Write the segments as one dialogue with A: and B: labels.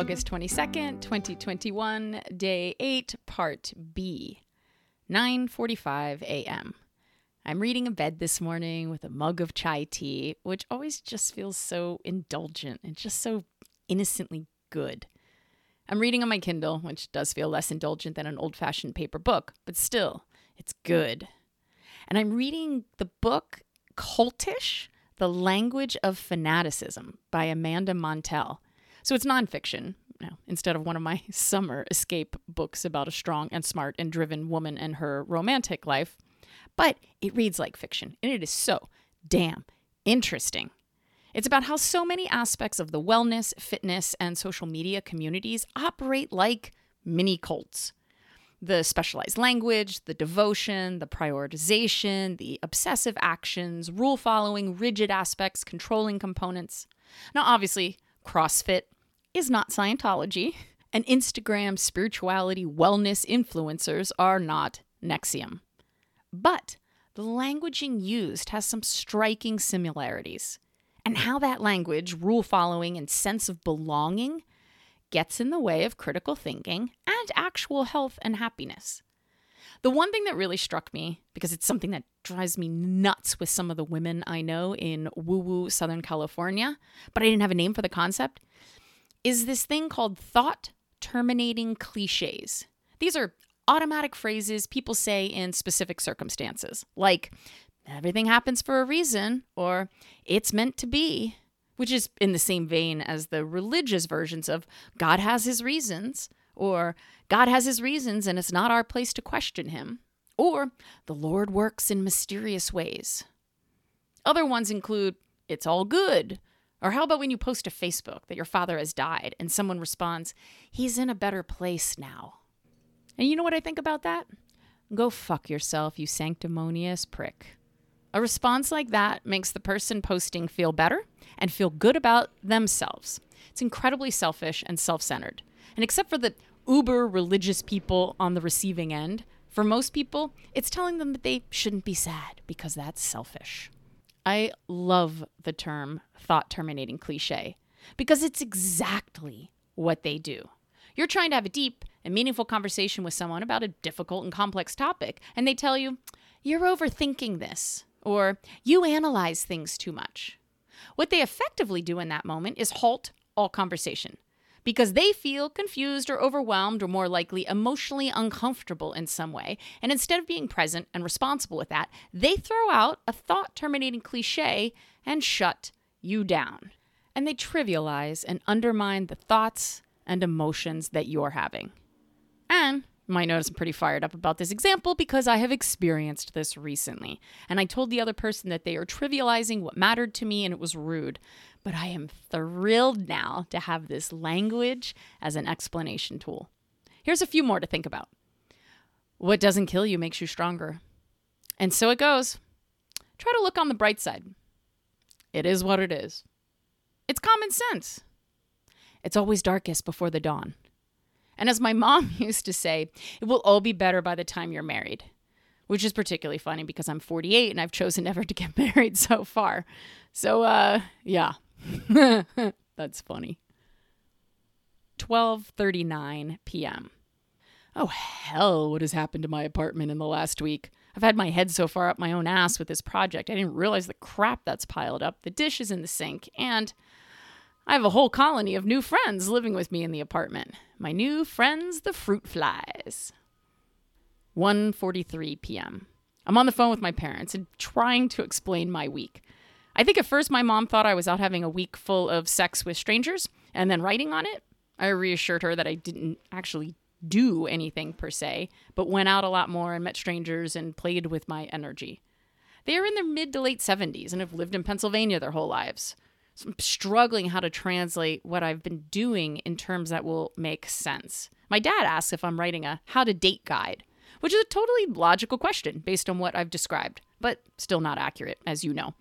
A: August 22nd, 2021, day 8, part B. 9:45 a.m. I'm reading in bed this morning with a mug of chai tea, which always just feels so indulgent and just so innocently good. I'm reading on my Kindle, which does feel less indulgent than an old-fashioned paper book, but still, it's good. And I'm reading the book Cultish: The Language of Fanaticism by Amanda Montell. So it's nonfiction, now instead of one of my summer escape books about a strong and smart and driven woman and her romantic life. But it reads like fiction, and it is so damn interesting. It's about how so many aspects of the wellness, fitness, and social media communities operate like mini cults. The specialized language, the devotion, the prioritization, the obsessive actions, rule following, rigid aspects, controlling components. Now, obviously, CrossFit is not Scientology, and Instagram spirituality wellness influencers are not NXIVM. But the languaging used has some striking similarities, and how that language, rule following, and sense of belonging gets in the way of critical thinking and actual health and happiness. The one thing that really struck me, because it's something that drives me nuts with some of the women I know in woo woo Southern California, but I didn't have a name for the concept, is this thing called thought terminating cliches. These are automatic phrases people say in specific circumstances, like, everything happens for a reason, or it's meant to be, which is in the same vein as the religious versions of God has his reasons, or God has his reasons and it's not our place to question him, or the Lord works in mysterious ways. Other ones include it's all good, or how about when you post to Facebook that your father has died and someone responds, he's in a better place now? And you know what I think about that? Go fuck yourself, you sanctimonious prick. A response like that makes the person posting feel better and feel good about themselves. It's incredibly selfish and self centered. And except for the uber religious people on the receiving end, for most people, it's telling them that they shouldn't be sad because that's selfish. I love the term thought terminating cliche because it's exactly what they do. You're trying to have a deep and meaningful conversation with someone about a difficult and complex topic, and they tell you, You're overthinking this, or You analyze things too much. What they effectively do in that moment is halt all conversation because they feel confused or overwhelmed or more likely emotionally uncomfortable in some way. And instead of being present and responsible with that, they throw out a thought terminating cliche and shut you down. And they trivialize and undermine the thoughts and emotions that you're having. And you might notice I'm pretty fired up about this example because I have experienced this recently. And I told the other person that they are trivializing what mattered to me and it was rude. But I am thrilled now to have this language as an explanation tool. Here's a few more to think about. What doesn't kill you makes you stronger. And so it goes. Try to look on the bright side. It is what it is. It's common sense. It's always darkest before the dawn. And as my mom used to say, it will all be better by the time you're married, which is particularly funny because I'm 48 and I've chosen never to get married so far. So, uh, yeah, that's funny. 12:39 p.m. Oh hell, what has happened to my apartment in the last week? I've had my head so far up my own ass with this project. I didn't realize the crap that's piled up, the dishes in the sink, and I have a whole colony of new friends living with me in the apartment. My new friends, the fruit flies. 1:43 p.m. I'm on the phone with my parents and trying to explain my week. I think at first my mom thought I was out having a week full of sex with strangers and then writing on it. I reassured her that I didn't actually do anything per se, but went out a lot more and met strangers and played with my energy. They are in their mid to late 70s and have lived in Pennsylvania their whole lives. So I'm struggling how to translate what I've been doing in terms that will make sense. My dad asks if I'm writing a how to date guide, which is a totally logical question based on what I've described, but still not accurate, as you know.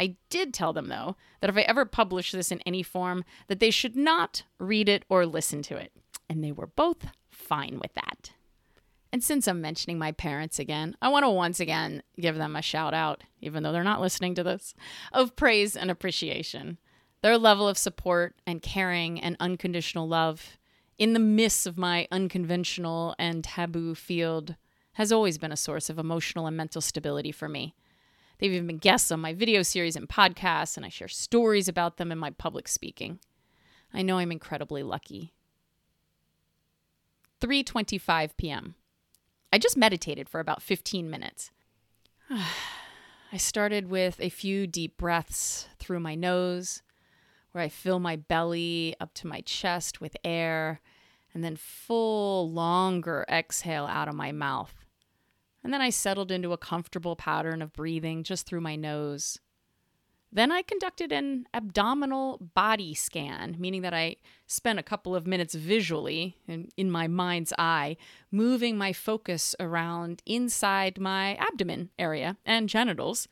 A: I did tell them, though, that if I ever publish this in any form, that they should not read it or listen to it. And they were both fine with that. And since I'm mentioning my parents again, I want to once again give them a shout out, even though they're not listening to this, of praise and appreciation. Their level of support and caring and unconditional love in the midst of my unconventional and taboo field has always been a source of emotional and mental stability for me. They've even been guests on my video series and podcasts, and I share stories about them in my public speaking. I know I'm incredibly lucky. 3:25 p.m. I just meditated for about 15 minutes. I started with a few deep breaths through my nose, where I fill my belly up to my chest with air, and then full, longer exhale out of my mouth. And then I settled into a comfortable pattern of breathing just through my nose. Then I conducted an abdominal body scan, meaning that I spent a couple of minutes visually, in, in, my mind's eye, moving my focus around inside my abdomen area and genitals,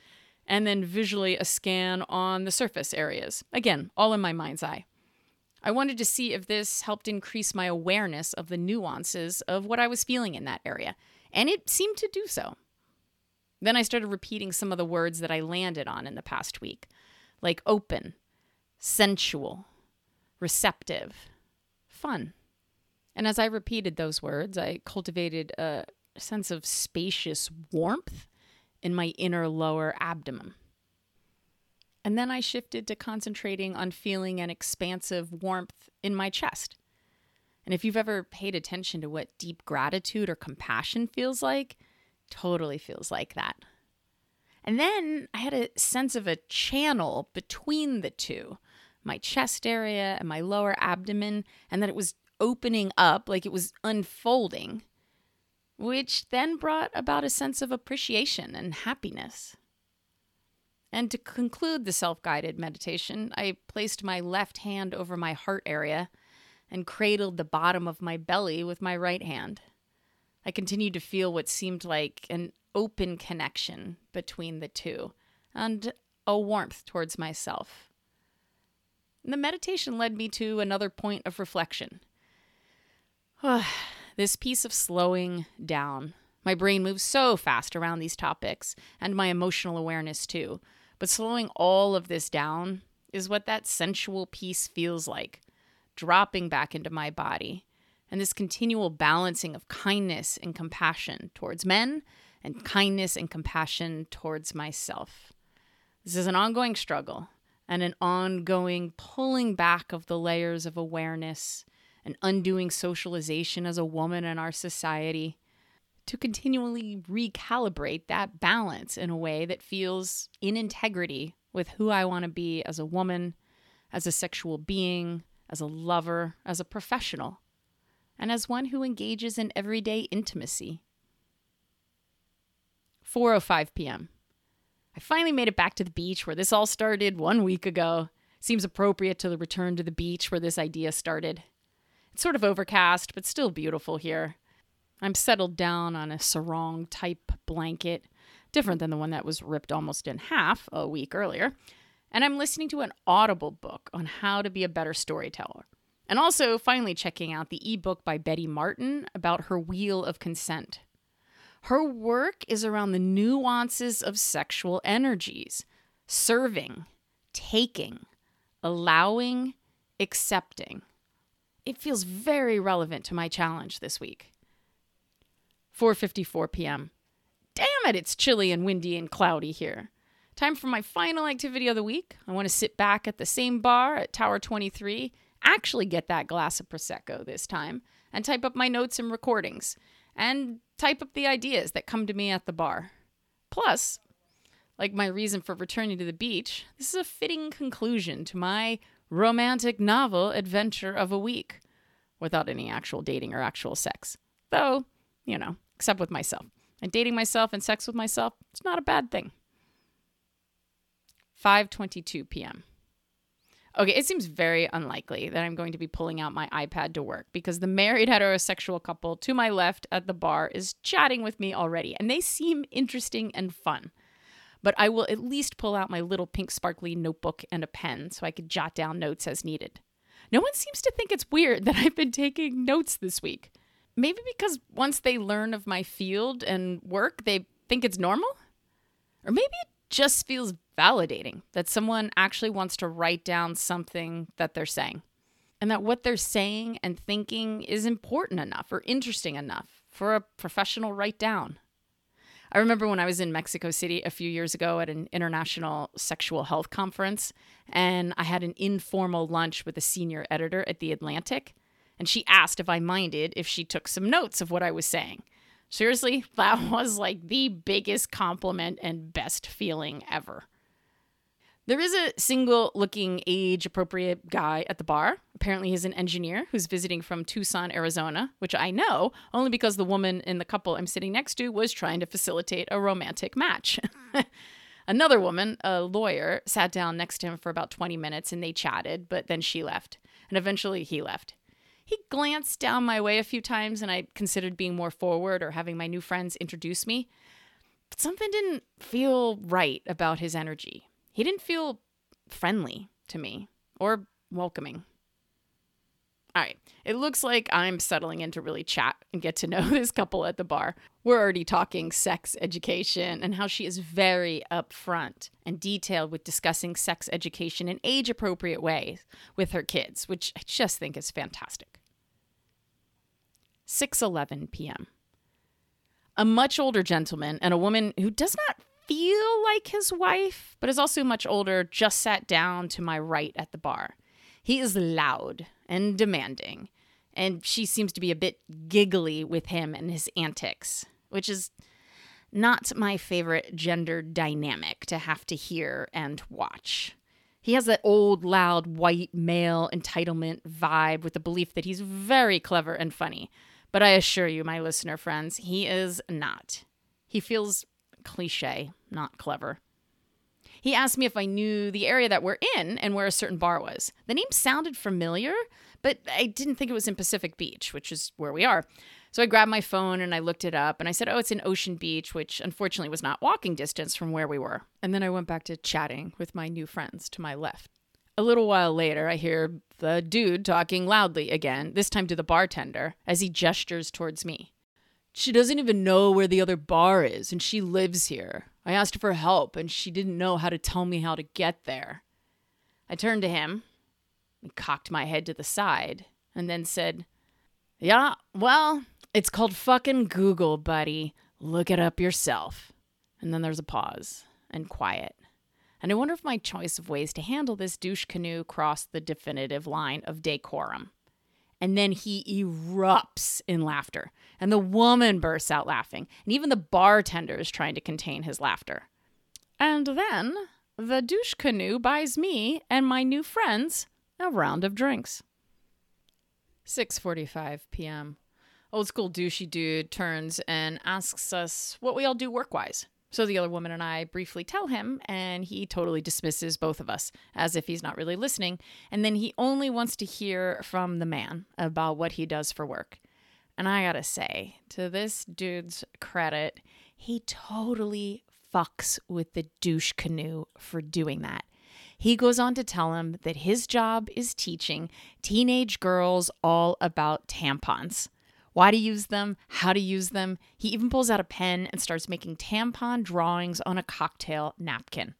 A: and then visually a scan on the surface areas. Again, all in my mind's eye. I wanted to see if this helped increase my awareness of the nuances of what I was feeling in that area, and it seemed to do so. Then I started repeating some of the words that I landed on in the past week, like open, sensual, receptive, fun. And as I repeated those words, I cultivated a sense of spacious warmth in my inner lower abdomen. And then I shifted to concentrating on feeling an expansive warmth in my chest. And if you've ever paid attention to what deep gratitude or compassion feels like, Totally feels like that. And then I had a sense of a channel between the two my chest area and my lower abdomen, and that it was opening up, like it was unfolding, which then brought about a sense of appreciation and happiness. And to conclude the self guided meditation, I placed my left hand over my heart area and cradled the bottom of my belly with my right hand. I continued to feel what seemed like an open connection between the two and a warmth towards myself. And the meditation led me to another point of reflection. this piece of slowing down. My brain moves so fast around these topics, and my emotional awareness too. But slowing all of this down is what that sensual piece feels like, dropping back into my body and this continual balancing of kindness and compassion towards men and kindness and compassion towards myself. This is an ongoing struggle and an ongoing pulling back of the layers of awareness and undoing socialization as a woman in our society to continually recalibrate that balance in a way that feels in integrity with who I want to be as a woman, as a sexual being, as a lover, as a professional and as one who engages in everyday intimacy. 4:05 p.m. I finally made it back to the beach where this all started 1 week ago. Seems appropriate to the return to the beach where this idea started. It's sort of overcast, but still beautiful here. I'm settled down on a sarong type blanket, different than the one that was ripped almost in half a week earlier. And I'm listening to an audible book on how to be a better storyteller. And also, finally, checking out the ebook by Betty Martin about her Wheel of Consent. Her work is around the nuances of sexual energies serving, taking, allowing, accepting. It feels very relevant to my challenge this week. 4:54 p.m. Damn it, it's chilly and windy and cloudy here. Time for my final activity of the week. I want to sit back at the same bar at Tower 23 actually get that glass of Prosecco this time and type up my notes and recordings and type up the ideas that come to me at the bar. Plus, like my reason for returning to the beach, this is a fitting conclusion to my romantic novel adventure of a week without any actual dating or actual sex. Though, you know, except with myself. And dating myself and sex with myself, it's not a bad thing. 5:22 p.m. Okay, it seems very unlikely that I'm going to be pulling out my iPad to work because the married heterosexual couple to my left at the bar is chatting with me already, and they seem interesting and fun. But I will at least pull out my little pink sparkly notebook and a pen so I could jot down notes as needed. No one seems to think it's weird that I've been taking notes this week. Maybe because once they learn of my field and work, they think it's normal? Or maybe it just feels validating that someone actually wants to write down something that they're saying and that what they're saying and thinking is important enough or interesting enough for a professional write down. I remember when I was in Mexico City a few years ago at an international sexual health conference, and I had an informal lunch with a senior editor at The Atlantic, and she asked if I minded if she took some notes of what I was saying. Seriously, that was like the biggest compliment and best feeling ever. There is a single looking age appropriate guy at the bar. Apparently, he's an engineer who's visiting from Tucson, Arizona, which I know only because the woman in the couple I'm sitting next to was trying to facilitate a romantic match. Another woman, a lawyer, sat down next to him for about 20 minutes and they chatted, but then she left. And eventually he left. He glanced down my way a few times and I considered being more forward or having my new friends introduce me. But something didn't feel right about his energy. He didn't feel friendly to me or welcoming. All right, it looks like I'm settling in to really chat and get to know this couple at the bar. We're already talking sex education and how she is very upfront and detailed with discussing sex education in age appropriate ways with her kids, which I just think is fantastic. 6:11 p.m. A much older gentleman and a woman who does not feel like his wife, but is also much older, just sat down to my right at the bar. He is loud and demanding, and she seems to be a bit giggly with him and his antics, which is not my favorite gender dynamic to have to hear and watch. He has that old, loud, white male entitlement vibe with the belief that he's very clever and funny. But I assure you, my listener friends, he is not. He feels cliche, not clever. He asked me if I knew the area that we're in and where a certain bar was. The name sounded familiar, but I didn't think it was in Pacific Beach, which is where we are. So I grabbed my phone and I looked it up and I said, Oh, it's in Ocean Beach, which unfortunately was not walking distance from where we were. And then I went back to chatting with my new friends to my left. A little while later, I hear the dude talking loudly again, this time to the bartender, as he gestures towards me. She doesn't even know where the other bar is, and she lives here. I asked for help, and she didn't know how to tell me how to get there. I turned to him and cocked my head to the side, and then said, Yeah, well, it's called fucking Google, buddy. Look it up yourself. And then there's a pause and quiet. And I wonder if my choice of ways to handle this douche canoe crossed the definitive line of decorum. And then he erupts in laughter. And the woman bursts out laughing. And even the bartender is trying to contain his laughter. And then the douche canoe buys me and my new friends a round of drinks. 6:45 p.m. Old school douchey dude turns and asks us what we all do work-wise. So the other woman and I briefly tell him, and he totally dismisses both of us as if he's not really listening. And then he only wants to hear from the man about what he does for work. And I gotta say, to this dude's credit, he totally fucks with the douche canoe for doing that. He goes on to tell him that his job is teaching teenage girls all about tampons why to use them, how to use them. He even pulls out a pen and starts making tampon drawings on a cocktail napkin.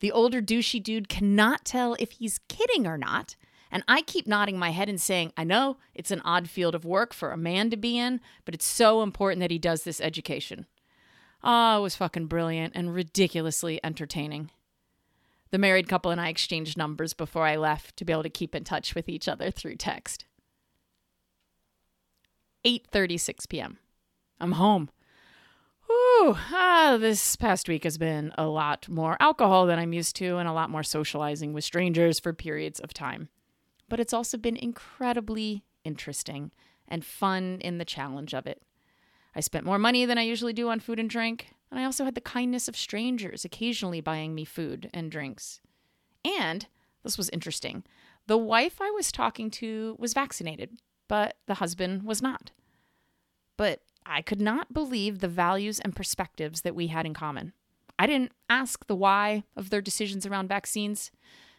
A: The older douchey dude cannot tell if he's kidding or not. And I keep nodding my head and saying, I know it's an odd field of work for a man to be in, but it's so important that he does this education. Ah, oh, it was fucking brilliant and ridiculously entertaining. The married couple and I exchanged numbers before I left to be able to keep in touch with each other through text. 8:36 p.m. I'm home. Ooh, ah, this past week has been a lot more alcohol than I'm used to and a lot more socializing with strangers for periods of time. But it's also been incredibly interesting and fun in the challenge of it. I spent more money than I usually do on food and drink, and I also had the kindness of strangers occasionally buying me food and drinks. And this was interesting. The wife I was talking to was vaccinated, but the husband was not. But I could not believe the values and perspectives that we had in common. I didn't ask the why of their decisions around vaccines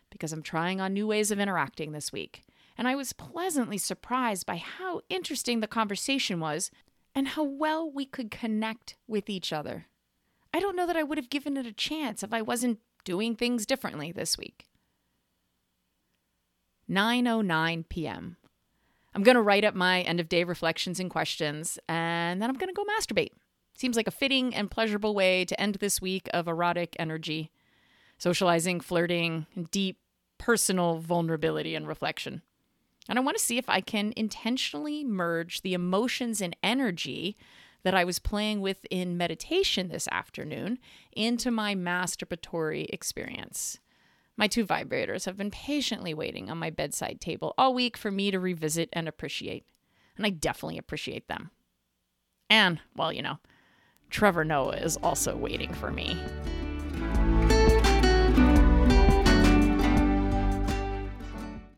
A: because I'm trying on new ways of interacting this week. And I was pleasantly surprised by how interesting the conversation was and how well we could connect with each other. I don't know that I would have given it a chance if I wasn't doing things differently this week. 9:09 p.m. I'm going to write up my end of day reflections and questions and then I'm going to go masturbate. Seems like a fitting and pleasurable way to end this week of erotic energy, socializing, flirting, and deep personal vulnerability and reflection. And I want to see if I can intentionally merge the emotions and energy that I was playing with in meditation this afternoon into my masturbatory experience. My two vibrators have been patiently waiting on my bedside table all week for me to revisit and appreciate. And I definitely appreciate them. And, well, you know, Trevor Noah is also waiting for me.